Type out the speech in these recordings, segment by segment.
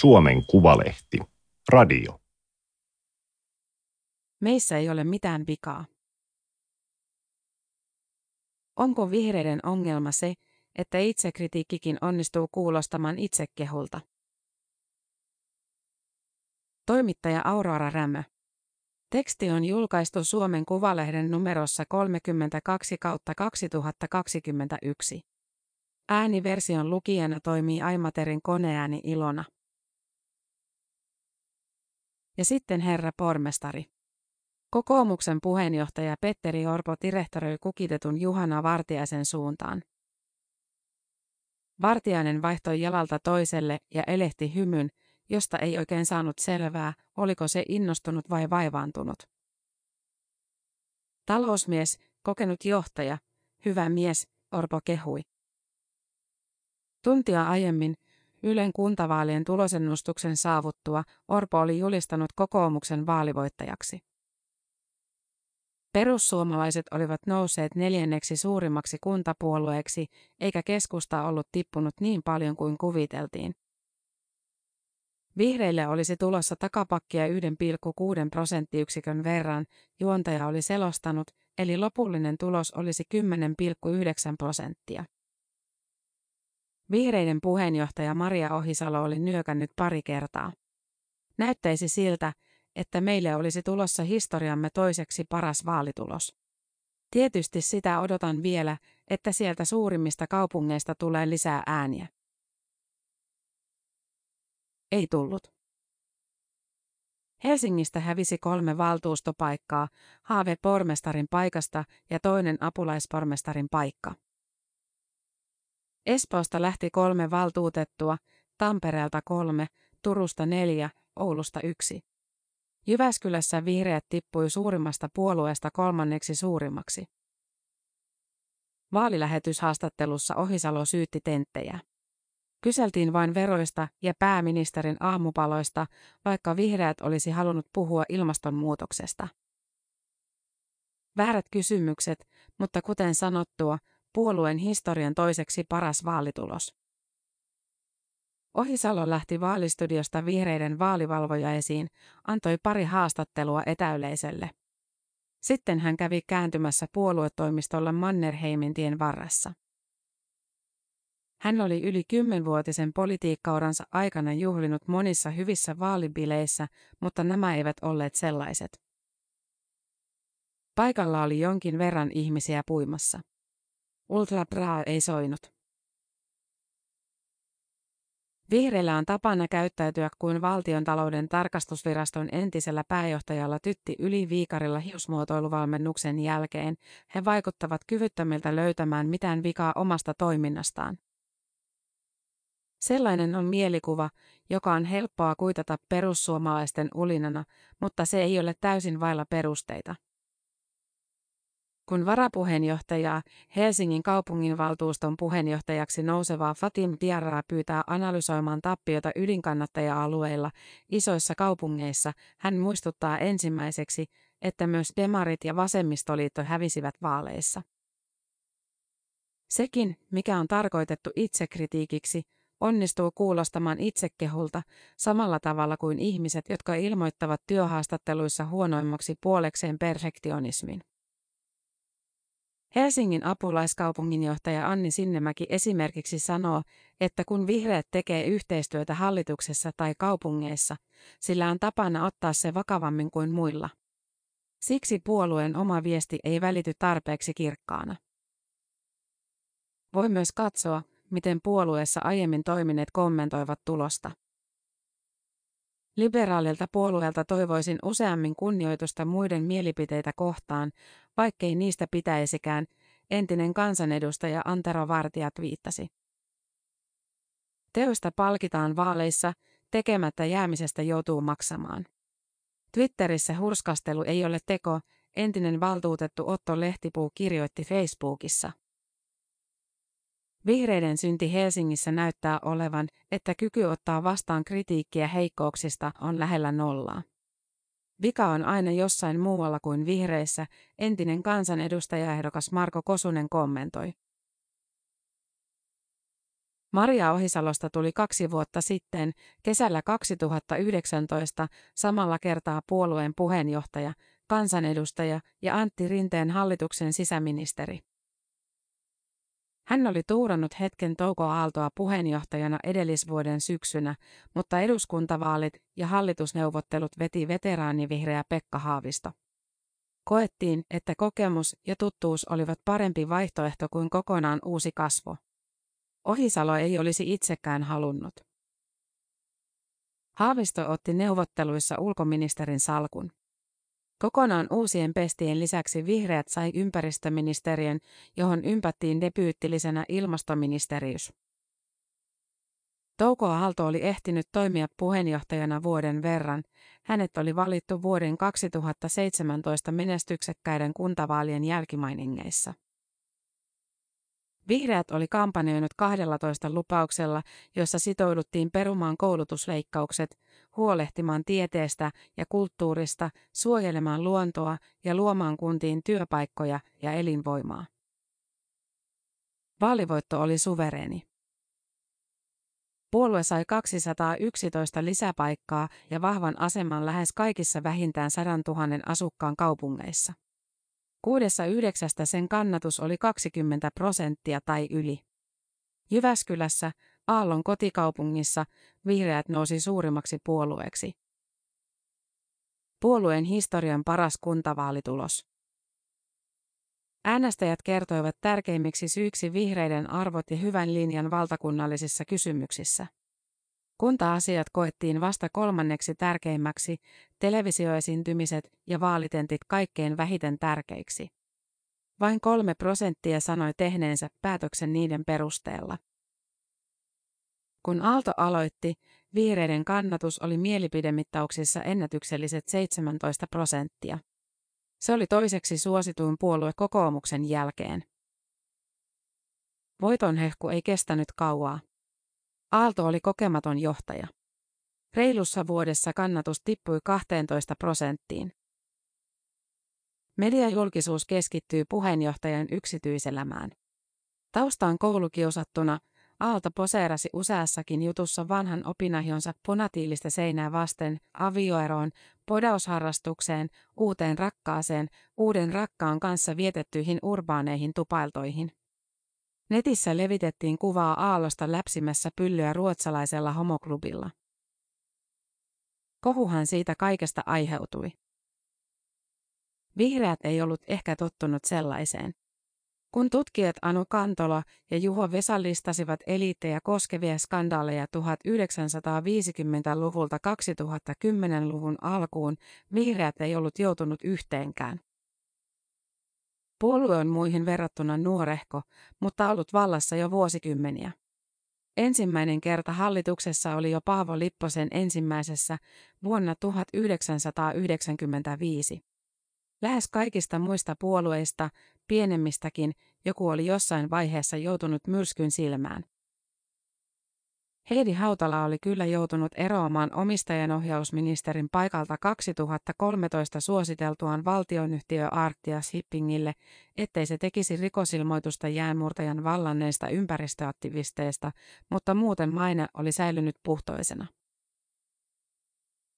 Suomen Kuvalehti. Radio. Meissä ei ole mitään vikaa. Onko vihreiden ongelma se, että itsekritiikkikin onnistuu kuulostamaan itsekehulta? Toimittaja Aurora Rämö. Teksti on julkaistu Suomen Kuvalehden numerossa 32 kautta 2021. Ääniversion lukijana toimii Aimaterin koneääni Ilona. Ja sitten herra pormestari. Kokoomuksen puheenjohtaja Petteri Orpo direhtoröi kukitetun Juhana Vartiaisen suuntaan. Vartiainen vaihtoi jalalta toiselle ja elehti hymyn, josta ei oikein saanut selvää, oliko se innostunut vai vaivaantunut. Talousmies, kokenut johtaja, hyvä mies, Orpo kehui. Tuntia aiemmin, Ylen kuntavaalien tulosennustuksen saavuttua, Orpo oli julistanut kokoomuksen vaalivoittajaksi. Perussuomalaiset olivat nousseet neljänneksi suurimmaksi kuntapuolueeksi, eikä keskusta ollut tippunut niin paljon kuin kuviteltiin. Vihreille olisi tulossa takapakkia 1,6 prosenttiyksikön verran, juontaja oli selostanut, eli lopullinen tulos olisi 10,9 prosenttia. Vihreiden puheenjohtaja Maria Ohisalo oli nyökännyt pari kertaa. Näyttäisi siltä, että meille olisi tulossa historiamme toiseksi paras vaalitulos. Tietysti sitä odotan vielä, että sieltä suurimmista kaupungeista tulee lisää ääniä. Ei tullut. Helsingistä hävisi kolme valtuustopaikkaa, haave pormestarin paikasta ja toinen apulaispormestarin paikka. Espoosta lähti kolme valtuutettua, Tampereelta kolme, Turusta neljä, Oulusta yksi. Jyväskylässä vihreät tippui suurimmasta puolueesta kolmanneksi suurimmaksi. Vaalilähetyshaastattelussa Ohisalo syytti tenttejä. Kyseltiin vain veroista ja pääministerin aamupaloista, vaikka vihreät olisi halunnut puhua ilmastonmuutoksesta. Väärät kysymykset, mutta kuten sanottua, puolueen historian toiseksi paras vaalitulos. Ohisalo lähti vaalistudiosta vihreiden vaalivalvoja esiin, antoi pari haastattelua etäyleisölle. Sitten hän kävi kääntymässä puoluetoimistolla Mannerheimin tien varressa. Hän oli yli kymmenvuotisen politiikkauransa aikana juhlinut monissa hyvissä vaalibileissä, mutta nämä eivät olleet sellaiset. Paikalla oli jonkin verran ihmisiä puimassa. Ultra Bra ei soinut. Vihreillä on tapana käyttäytyä kuin valtiontalouden tarkastusviraston entisellä pääjohtajalla Tytti Yli Viikarilla hiusmuotoiluvalmennuksen jälkeen. He vaikuttavat kyvyttömiltä löytämään mitään vikaa omasta toiminnastaan. Sellainen on mielikuva, joka on helppoa kuitata perussuomalaisten ulinana, mutta se ei ole täysin vailla perusteita. Kun varapuheenjohtajaa Helsingin kaupunginvaltuuston puheenjohtajaksi nousevaa Fatim Diarraa pyytää analysoimaan tappiota ydinkannattaja-alueilla isoissa kaupungeissa, hän muistuttaa ensimmäiseksi, että myös demarit ja vasemmistoliitto hävisivät vaaleissa. Sekin, mikä on tarkoitettu itsekritiikiksi, onnistuu kuulostamaan itsekehulta samalla tavalla kuin ihmiset, jotka ilmoittavat työhaastatteluissa huonoimmaksi puolekseen perfektionismin. Helsingin apulaiskaupunginjohtaja Anni Sinnemäki esimerkiksi sanoo, että kun vihreät tekee yhteistyötä hallituksessa tai kaupungeissa, sillä on tapana ottaa se vakavammin kuin muilla. Siksi puolueen oma viesti ei välity tarpeeksi kirkkaana. Voi myös katsoa, miten puolueessa aiemmin toimineet kommentoivat tulosta. Liberaalilta puolueelta toivoisin useammin kunnioitusta muiden mielipiteitä kohtaan, vaikkei niistä pitäisikään, entinen kansanedustaja Antero Vartija viittasi. Teoista palkitaan vaaleissa, tekemättä jäämisestä joutuu maksamaan. Twitterissä hurskastelu ei ole teko, entinen valtuutettu Otto Lehtipuu kirjoitti Facebookissa. Vihreiden synti Helsingissä näyttää olevan, että kyky ottaa vastaan kritiikkiä heikkouksista on lähellä nollaa. Vika on aina jossain muualla kuin vihreissä, entinen kansanedustajaehdokas Marko Kosunen kommentoi. Maria Ohisalosta tuli kaksi vuotta sitten, kesällä 2019, samalla kertaa puolueen puheenjohtaja, kansanedustaja ja Antti Rinteen hallituksen sisäministeri. Hän oli tuurannut hetken Touko Aaltoa puheenjohtajana edellisvuoden syksynä, mutta eduskuntavaalit ja hallitusneuvottelut veti veteraanivihreä Pekka Haavisto. Koettiin, että kokemus ja tuttuus olivat parempi vaihtoehto kuin kokonaan uusi kasvo. Ohisalo ei olisi itsekään halunnut. Haavisto otti neuvotteluissa ulkoministerin salkun. Kokonaan uusien pestien lisäksi vihreät sai ympäristöministeriön, johon ympättiin debyyttillisenä ilmastoministeriys. Touko Aalto oli ehtinyt toimia puheenjohtajana vuoden verran. Hänet oli valittu vuoden 2017 menestyksekkäiden kuntavaalien jälkimainingeissa. Vihreät oli kampanjoinut 12 lupauksella, jossa sitouduttiin perumaan koulutusleikkaukset, huolehtimaan tieteestä ja kulttuurista, suojelemaan luontoa ja luomaan kuntiin työpaikkoja ja elinvoimaa. Vaalivoitto oli suvereeni. Puolue sai 211 lisäpaikkaa ja vahvan aseman lähes kaikissa vähintään 100 000 asukkaan kaupungeissa. Kuudessa yhdeksästä sen kannatus oli 20 prosenttia tai yli. Jyväskylässä, Aallon kotikaupungissa, vihreät nousi suurimmaksi puolueeksi. Puolueen historian paras kuntavaalitulos. Äänestäjät kertoivat tärkeimmiksi syiksi vihreiden arvot ja hyvän linjan valtakunnallisissa kysymyksissä. Kunta-asiat koettiin vasta kolmanneksi tärkeimmäksi, televisioesiintymiset ja vaalitentit kaikkein vähiten tärkeiksi. Vain kolme prosenttia sanoi tehneensä päätöksen niiden perusteella. Kun Aalto aloitti, vihreiden kannatus oli mielipidemittauksissa ennätykselliset 17 prosenttia. Se oli toiseksi suosituin puolue kokoomuksen jälkeen. Voitonhehku ei kestänyt kauaa. Aalto oli kokematon johtaja. Reilussa vuodessa kannatus tippui 12 prosenttiin. Mediajulkisuus keskittyy puheenjohtajan yksityiselämään. Taustaan koulukiusattuna Aalto poseerasi useassakin jutussa vanhan opinahjonsa ponatiilista seinää vasten, avioeroon, podausharrastukseen, uuteen rakkaaseen, uuden rakkaan kanssa vietettyihin urbaaneihin tupailtoihin. Netissä levitettiin kuvaa Aallosta läpsimässä pyllyä ruotsalaisella homoklubilla. Kohuhan siitä kaikesta aiheutui. Vihreät ei ollut ehkä tottunut sellaiseen. Kun tutkijat Anu Kantola ja Juho Vesa listasivat eliittejä koskevia skandaaleja 1950-luvulta 2010-luvun alkuun, vihreät ei ollut joutunut yhteenkään. Puolue on muihin verrattuna nuorehko, mutta ollut vallassa jo vuosikymmeniä. Ensimmäinen kerta hallituksessa oli jo Paavo Lipposen ensimmäisessä vuonna 1995. Lähes kaikista muista puolueista, pienemmistäkin, joku oli jossain vaiheessa joutunut myrskyn silmään. Heidi Hautala oli kyllä joutunut eroamaan omistajanohjausministerin paikalta 2013 suositeltuaan valtionyhtiö Arctia Shippingille, ettei se tekisi rikosilmoitusta jäänmurtajan vallanneista ympäristöaktivisteista, mutta muuten maine oli säilynyt puhtoisena.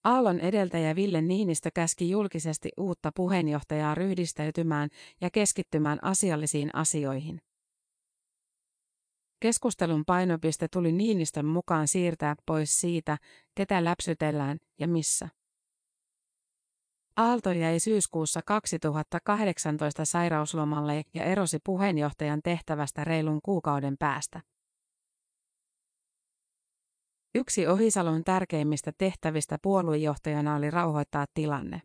Aallon edeltäjä Ville Niinistö käski julkisesti uutta puheenjohtajaa ryhdistäytymään ja keskittymään asiallisiin asioihin. Keskustelun painopiste tuli Niinistön mukaan siirtää pois siitä, ketä läpsytellään ja missä. Aalto jäi syyskuussa 2018 sairauslomalle ja erosi puheenjohtajan tehtävästä reilun kuukauden päästä. Yksi Ohisalon tärkeimmistä tehtävistä puoluejohtajana oli rauhoittaa tilanne.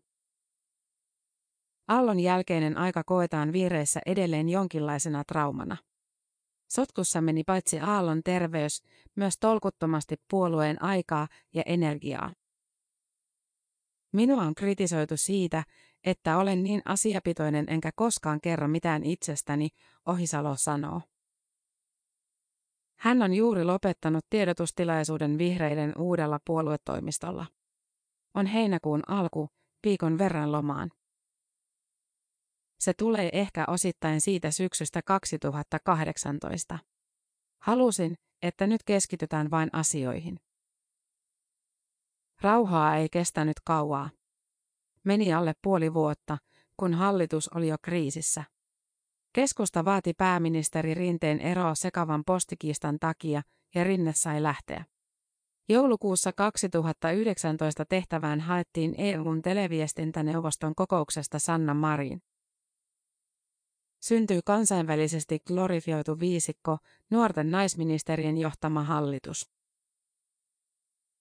Allon jälkeinen aika koetaan vihreissä edelleen jonkinlaisena traumana. Sotkussa meni paitsi Aallon terveys, myös tolkuttomasti puolueen aikaa ja energiaa. Minua on kritisoitu siitä, että olen niin asiapitoinen enkä koskaan kerro mitään itsestäni, Ohisalo sanoo. Hän on juuri lopettanut tiedotustilaisuuden vihreiden uudella puoluetoimistolla. On heinäkuun alku, viikon verran lomaan. Se tulee ehkä osittain siitä syksystä 2018. Halusin, että nyt keskitytään vain asioihin. Rauhaa ei kestänyt kauaa. Meni alle puoli vuotta, kun hallitus oli jo kriisissä. Keskusta vaati pääministeri Rinteen eroa sekavan postikiistan takia ja Rinne sai lähteä. Joulukuussa 2019 tehtävään haettiin EUn televiestintäneuvoston kokouksesta Sanna Marin. Syntyi kansainvälisesti glorifioitu viisikko, nuorten naisministerien johtama hallitus.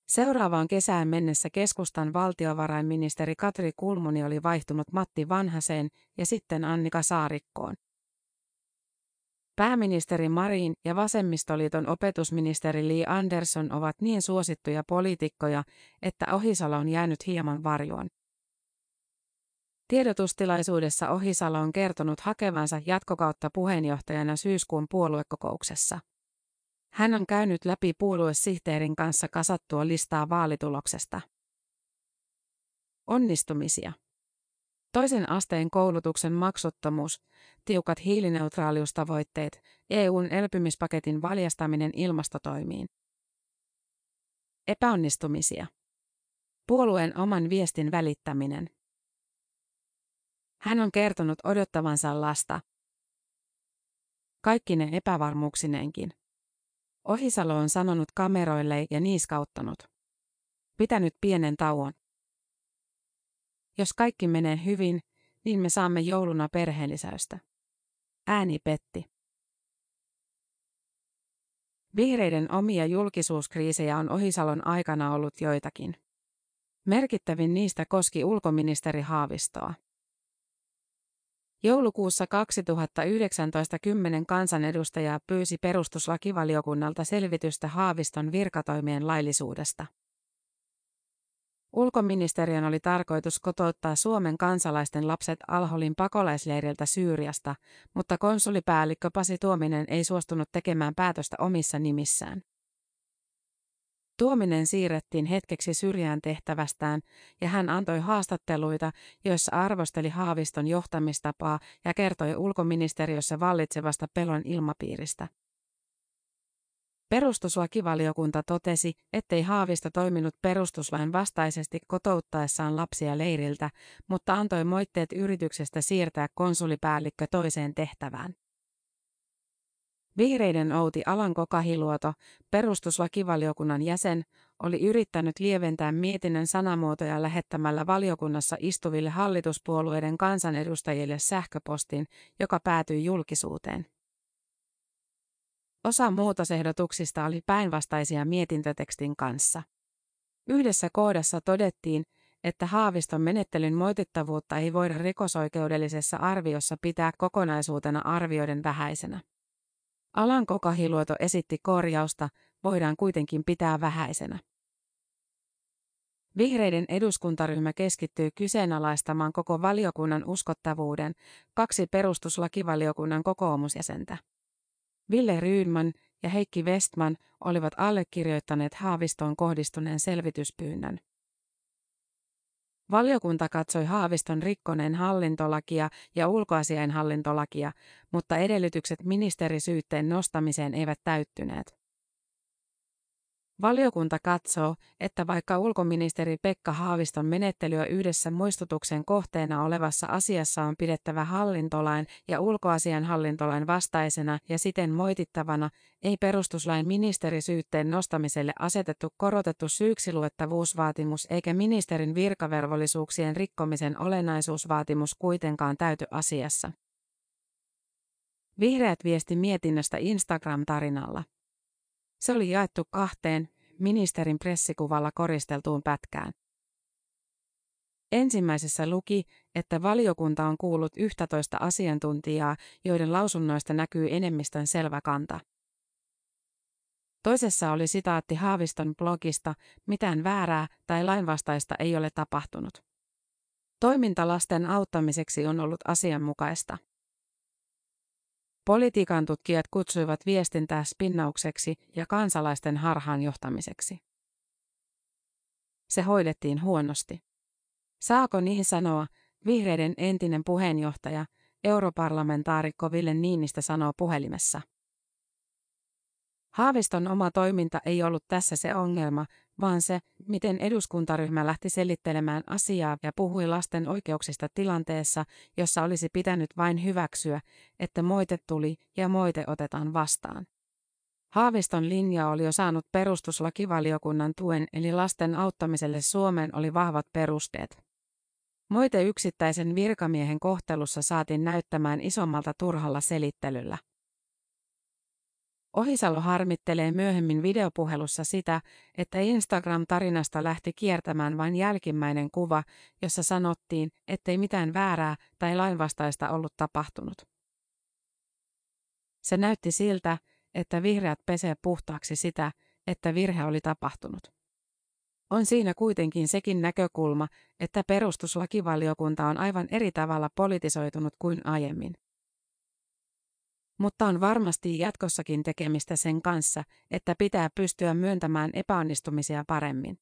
Seuraavaan kesään mennessä keskustan valtiovarainministeri Katri Kulmuni oli vaihtunut Matti Vanhaseen ja sitten Annika Saarikkoon. Pääministeri Marin ja vasemmistoliiton opetusministeri Li Andersson ovat niin suosittuja poliitikkoja, että Ohisalo on jäänyt hieman varjoon. Tiedotustilaisuudessa Ohisalo on kertonut hakevansa jatkokautta puheenjohtajana syyskuun puoluekokouksessa. Hän on käynyt läpi puoluesihteerin kanssa kasattua listaa vaalituloksesta. Onnistumisia. Toisen asteen koulutuksen maksuttomuus, tiukat hiilineutraaliustavoitteet, EUn elpymispaketin valjastaminen ilmastotoimiin. Epäonnistumisia. Puolueen oman viestin välittäminen. Hän on kertonut odottavansa lasta. Kaikki ne epävarmuuksineenkin. Ohisalo on sanonut kameroille ja niiskauttanut. Pitänyt pienen tauon. Jos kaikki menee hyvin, niin me saamme jouluna perheellisäystä. Ääni petti. Vihreiden omia julkisuuskriisejä on Ohisalon aikana ollut joitakin. Merkittävin niistä koski ulkoministeri Haavistoa. Joulukuussa 2019 kymmenen kansanedustajaa pyysi perustuslakivaliokunnalta selvitystä Haaviston virkatoimien laillisuudesta. Ulkoministeriön oli tarkoitus kotouttaa Suomen kansalaisten lapset Alholin pakolaisleiriltä Syyriasta, mutta konsulipäällikkö Pasi Tuominen ei suostunut tekemään päätöstä omissa nimissään. Tuominen siirrettiin hetkeksi syrjään tehtävästään ja hän antoi haastatteluita, joissa arvosteli Haaviston johtamistapaa ja kertoi ulkoministeriössä vallitsevasta pelon ilmapiiristä. Perustuslakivaliokunta totesi, ettei Haavista toiminut perustuslain vastaisesti kotouttaessaan lapsia leiriltä, mutta antoi moitteet yrityksestä siirtää konsulipäällikkö toiseen tehtävään. Vihreiden Outi Alanko Kahiluoto, perustuslakivaliokunnan jäsen, oli yrittänyt lieventää mietinnön sanamuotoja lähettämällä valiokunnassa istuville hallituspuolueiden kansanedustajille sähköpostin, joka päätyi julkisuuteen. Osa muutosehdotuksista oli päinvastaisia mietintötekstin kanssa. Yhdessä kohdassa todettiin, että Haaviston menettelyn moitittavuutta ei voida rikosoikeudellisessa arviossa pitää kokonaisuutena arvioiden vähäisenä. Alanko Kahiluoto esitti korjausta, voidaan kuitenkin pitää vähäisenä. Vihreiden eduskuntaryhmä keskittyy kyseenalaistamaan koko valiokunnan uskottavuuden, kaksi perustuslakivaliokunnan kokoomusjäsentä. Ville Ryynman ja Heikki Westman olivat allekirjoittaneet Haavistoon kohdistuneen selvityspyynnön. Valiokunta katsoi Haaviston rikkoneen hallintolakia ja ulkoasiainhallintolakia, mutta edellytykset ministerisyytteen nostamiseen eivät täyttyneet. Valiokunta katsoo, että vaikka ulkoministeri Pekka Haaviston menettelyä yhdessä muistutuksen kohteena olevassa asiassa on pidettävä hallintolain ja ulkoasian hallintolain vastaisena ja siten moitittavana, ei perustuslain ministerisyytteen nostamiselle asetettu korotettu syyksiluettavuusvaatimus eikä ministerin virkavelvollisuuksien rikkomisen olennaisuusvaatimus kuitenkaan täyty asiassa. Vihreät viesti mietinnöstä Instagram-tarinalla. Se oli jaettu kahteen, ministerin pressikuvalla koristeltuun pätkään. Ensimmäisessä luki, että valiokunta on kuullut 11 asiantuntijaa, joiden lausunnoista näkyy enemmistön selvä kanta. Toisessa oli sitaatti Haaviston blogista, mitään väärää tai lainvastaista ei ole tapahtunut. Toiminta lasten auttamiseksi on ollut asianmukaista. Politiikan tutkijat kutsuivat viestintää spinnaukseksi ja kansalaisten harhaanjohtamiseksi. Se hoidettiin huonosti. Saako niihin sanoa, vihreiden entinen puheenjohtaja, europarlamentaarikko Ville Niinistä sanoo puhelimessa. Haaviston oma toiminta ei ollut tässä se ongelma, vaan se, miten eduskuntaryhmä lähti selittelemään asiaa ja puhui lasten oikeuksista tilanteessa, jossa olisi pitänyt vain hyväksyä, että moite tuli ja moite otetaan vastaan. Haaviston linja oli jo saanut perustuslakivaliokunnan tuen eli lasten auttamiselle Suomeen oli vahvat perusteet. Moite yksittäisen virkamiehen kohtelussa saatiin näyttämään isommalta turhalla selittelyllä. Ohisalo harmittelee myöhemmin videopuhelussa sitä, että Instagram-tarinasta lähti kiertämään vain jälkimmäinen kuva, jossa sanottiin, ettei mitään väärää tai lainvastaista ollut tapahtunut. Se näytti siltä, että vihreät pesee puhtaaksi sitä, että virhe oli tapahtunut. On siinä kuitenkin sekin näkökulma, että perustuslakivaliokunta on aivan eri tavalla politisoitunut kuin aiemmin. Mutta on varmasti jatkossakin tekemistä sen kanssa, että pitää pystyä myöntämään epäonnistumisia paremmin.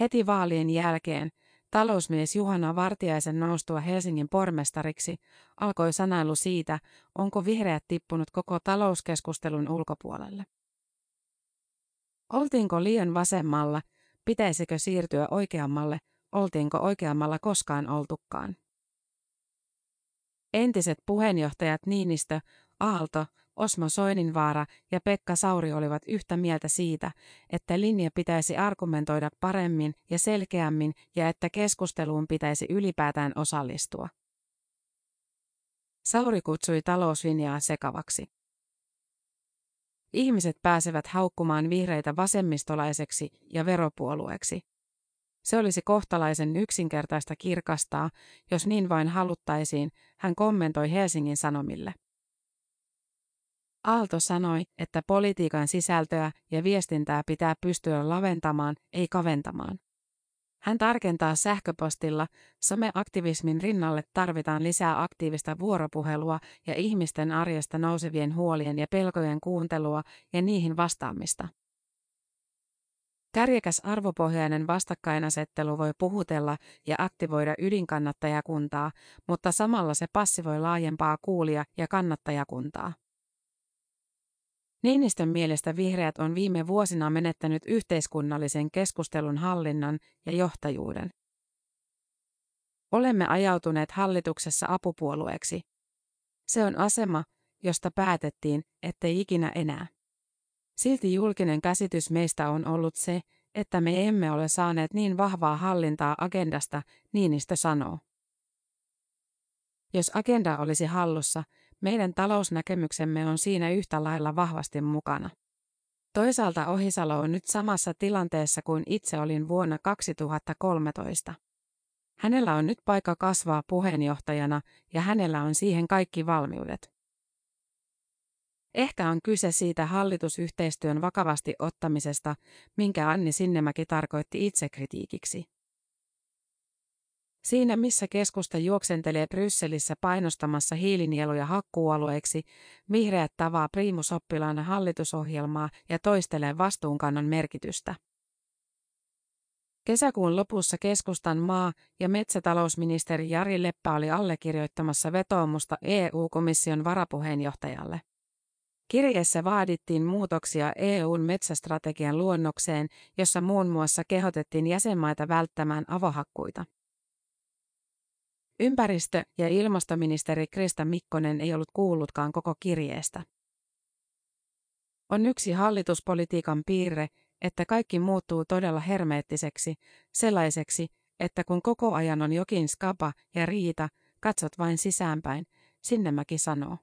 Heti vaalien jälkeen Talousmies Juhana Vartiaisen noustua Helsingin pormestariksi alkoi sanailu siitä, onko vihreät tippunut koko talouskeskustelun ulkopuolelle. Oltiinko liian vasemmalla, pitäisikö siirtyä oikeammalle, oltiinko oikeammalla koskaan oltukaan. Entiset puheenjohtajat Niinistö, Aalto, Osmo Soininvaara ja Pekka Sauri olivat yhtä mieltä siitä, että linja pitäisi argumentoida paremmin ja selkeämmin ja että keskusteluun pitäisi ylipäätään osallistua. Sauri kutsui talouslinjaa sekavaksi. Ihmiset pääsevät haukkumaan vihreitä vasemmistolaiseksi ja veropuolueeksi. Se olisi kohtalaisen yksinkertaista kirkastaa, jos niin vain haluttaisiin, hän kommentoi Helsingin Sanomille. Aalto sanoi, että politiikan sisältöä ja viestintää pitää pystyä laventamaan, ei kaventamaan. Hän tarkentaa sähköpostilla, someaktivismin rinnalle tarvitaan lisää aktiivista vuoropuhelua ja ihmisten arjesta nousevien huolien ja pelkojen kuuntelua ja niihin vastaamista. Kärjekäs arvopohjainen vastakkainasettelu voi puhutella ja aktivoida ydinkannattajakuntaa, mutta samalla se passivoi laajempaa kuulia ja kannattajakuntaa. Niinistön mielestä vihreät on viime vuosina menettänyt yhteiskunnallisen keskustelun hallinnan ja johtajuuden. Olemme ajautuneet hallituksessa apupuolueeksi. Se on asema, josta päätettiin, ettei ikinä enää. Silti julkinen käsitys meistä on ollut se, että me emme ole saaneet niin vahvaa hallintaa agendasta, Niinistö sanoo. Jos agenda olisi hallussa, meidän talousnäkemyksemme on siinä yhtä lailla vahvasti mukana. Toisaalta Ohisalo on nyt samassa tilanteessa kuin itse olin vuonna 2013. Hänellä on nyt paikka kasvaa puheenjohtajana ja hänellä on siihen kaikki valmiudet. Ehkä on kyse siitä hallitusyhteistyön vakavasti ottamisesta, minkä Anni Sinnemäki tarkoitti itsekritiikiksi. Siinä missä keskusta juoksentelee Brysselissä painostamassa hiilinieluja hakkuualueiksi, vihreät tavaa primusoppilaana hallitusohjelmaa ja toistelee vastuunkannon merkitystä. Kesäkuun lopussa keskustan maa- ja metsätalousministeri Jari Leppä oli allekirjoittamassa vetoomusta EU-komission varapuheenjohtajalle. Kirjeessä vaadittiin muutoksia EUn metsästrategian luonnokseen, jossa muun muassa kehotettiin jäsenmaita välttämään avohakkuita. Ympäristö- ja ilmastoministeri Krista Mikkonen ei ollut kuullutkaan koko kirjeestä. On yksi hallituspolitiikan piirre, että kaikki muuttuu todella hermeettiseksi, sellaiseksi, että kun koko ajan on jokin skapa ja riita, katsot vain sisäänpäin, Sinnemäki sanoo.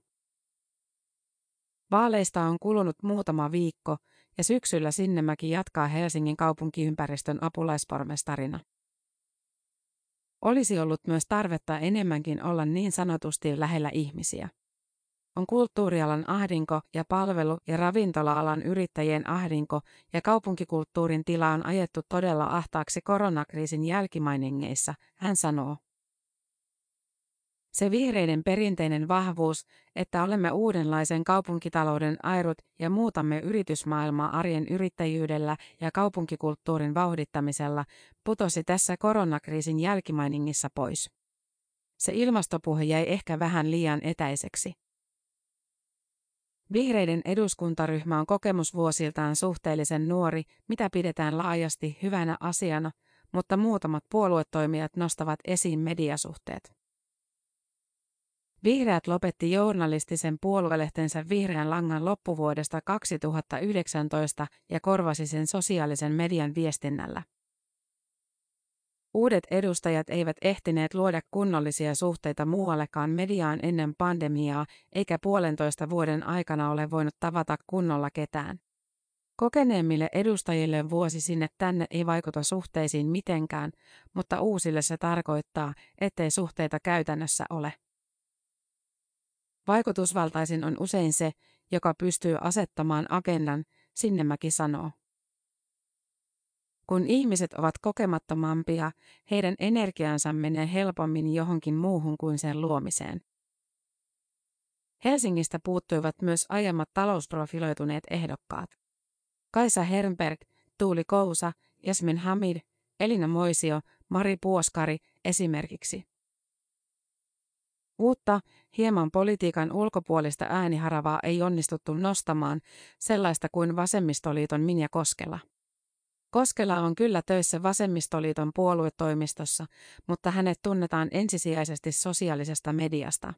Vaaleista on kulunut muutama viikko ja syksyllä Sinnemäki jatkaa Helsingin kaupunkiympäristön apulaispormestarina. Olisi ollut myös tarvetta enemmänkin olla niin sanotusti lähellä ihmisiä. On kulttuurialan ahdinko ja palvelu- ja ravintola-alan yrittäjien ahdinko ja kaupunkikulttuurin tila on ajettu todella ahtaaksi koronakriisin jälkimainingeissa, hän sanoo. Se vihreiden perinteinen vahvuus, että olemme uudenlaisen kaupunkitalouden airut ja muutamme yritysmaailmaa arjen yrittäjyydellä ja kaupunkikulttuurin vauhdittamisella, putosi tässä koronakriisin jälkimainingissa pois. Se ilmastopuhe jäi ehkä vähän liian etäiseksi. Vihreiden eduskuntaryhmä on kokemusvuosiltaan suhteellisen nuori, mitä pidetään laajasti hyvänä asiana, mutta muutamat puoluetoimijat nostavat esiin mediasuhteet. Vihreät lopetti journalistisen puoluelehtensä Vihreän langan loppuvuodesta 2019 ja korvasi sen sosiaalisen median viestinnällä. Uudet edustajat eivät ehtineet luoda kunnollisia suhteita muuallekaan mediaan ennen pandemiaa, eikä puolentoista vuoden aikana ole voinut tavata kunnolla ketään. Kokeneemmille edustajille vuosi sinne tänne ei vaikuta suhteisiin mitenkään, mutta uusille se tarkoittaa, ettei suhteita käytännössä ole. Vaikutusvaltaisin on usein se, joka pystyy asettamaan agendan, Sinnemäki sanoo. Kun ihmiset ovat kokemattomampia, heidän energiansa menee helpommin johonkin muuhun kuin sen luomiseen. Helsingistä puuttuivat myös aiemmat talousprofiloituneet ehdokkaat. Kaisa Hernberg, Tuuli Kousa, Jasmin Hamid, Elina Moisio, Mari Puoskari esimerkiksi. Uutta, hieman politiikan ulkopuolista ääniharavaa ei onnistuttu nostamaan, sellaista kuin Vasemmistoliiton Minja Koskela. Koskela on kyllä töissä Vasemmistoliiton puoluetoimistossa, mutta hänet tunnetaan ensisijaisesti sosiaalisesta mediasta.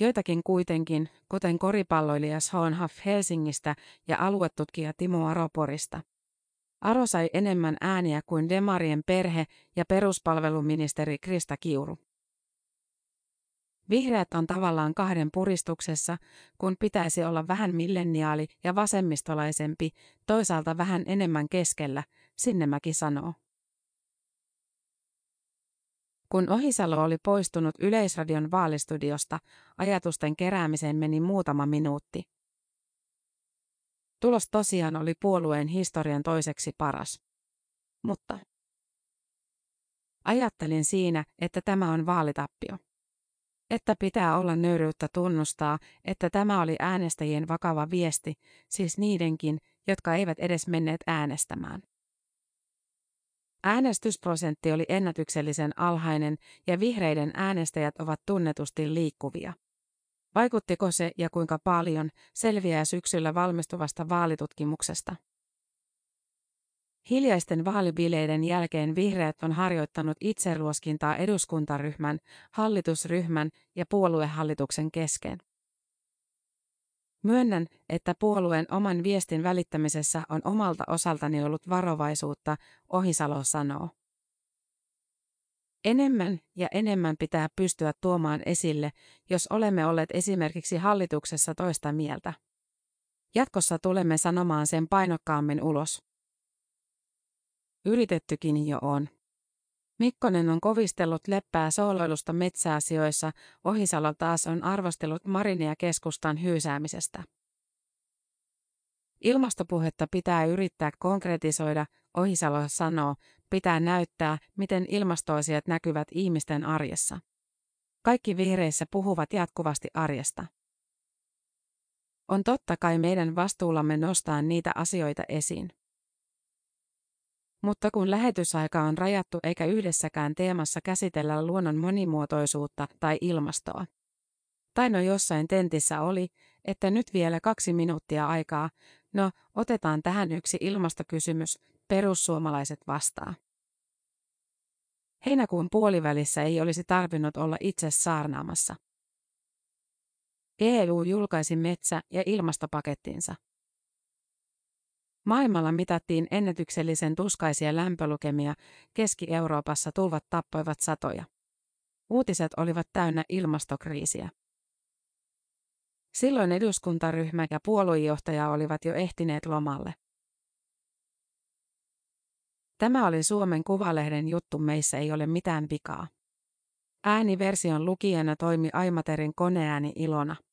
Joitakin kuitenkin, kuten koripalloilija Sean Huff Helsingistä ja aluetutkija Timo Aroporista. Aro sai enemmän ääniä kuin Demarien perhe ja peruspalveluministeri Krista Kiuru. Vihreät on tavallaan kahden puristuksessa, kun pitäisi olla vähän milleniaali ja vasemmistolaisempi, toisaalta vähän enemmän keskellä, Sinnemäki sanoo. Kun Ohisalo oli poistunut Yleisradion vaalistudiosta, ajatusten keräämiseen meni muutama minuutti. Tulos tosiaan oli puolueen historian toiseksi paras. Mutta ajattelin siinä, että tämä on vaalitappio että pitää olla nöyryyttä tunnustaa, että tämä oli äänestäjien vakava viesti, siis niidenkin, jotka eivät edes menneet äänestämään. Äänestysprosentti oli ennätyksellisen alhainen ja vihreiden äänestäjät ovat tunnetusti liikkuvia. Vaikuttiko se ja kuinka paljon selviää syksyllä valmistuvasta vaalitutkimuksesta. Hiljaisten vaalibileiden jälkeen vihreät on harjoittanut itseruoskintaa eduskuntaryhmän, hallitusryhmän ja puoluehallituksen kesken. Myönnän, että puolueen oman viestin välittämisessä on omalta osaltani ollut varovaisuutta, Ohisalo sanoo. Enemmän ja enemmän pitää pystyä tuomaan esille, jos olemme olleet esimerkiksi hallituksessa toista mieltä. Jatkossa tulemme sanomaan sen painokkaammin ulos. Yritettykin jo on. Mikkonen on kovistellut leppää sooloilusta metsäasioissa, Ohisalo taas on arvostellut Marinia keskustan hyysäämisestä. Ilmastopuhetta pitää yrittää konkretisoida, Ohisalo sanoo, pitää näyttää, miten ilmastoasiat näkyvät ihmisten arjessa. Kaikki vihreissä puhuvat jatkuvasti arjesta. On totta kai meidän vastuullamme nostaa niitä asioita esiin. Mutta kun lähetysaika on rajattu eikä yhdessäkään teemassa käsitellä luonnon monimuotoisuutta tai ilmastoa. Tai no jossain tentissä oli, että nyt vielä kaksi minuuttia aikaa, no otetaan tähän yksi ilmastokysymys, perussuomalaiset vastaa. Heinäkuun puolivälissä ei olisi tarvinnut olla itse saarnaamassa. EU julkaisi metsä- ja ilmastopakettinsa. Maailmalla mitattiin ennätyksellisen tuskaisia lämpölukemia, Keski-Euroopassa tulvat tappoivat satoja. Uutiset olivat täynnä ilmastokriisiä. Silloin eduskuntaryhmä ja puoluejohtaja olivat jo ehtineet lomalle. Tämä oli Suomen Kuvalehden juttu Meissä ei ole mitään vikaa. Ääniversion lukijana toimi Aimaterin koneääni Ilona.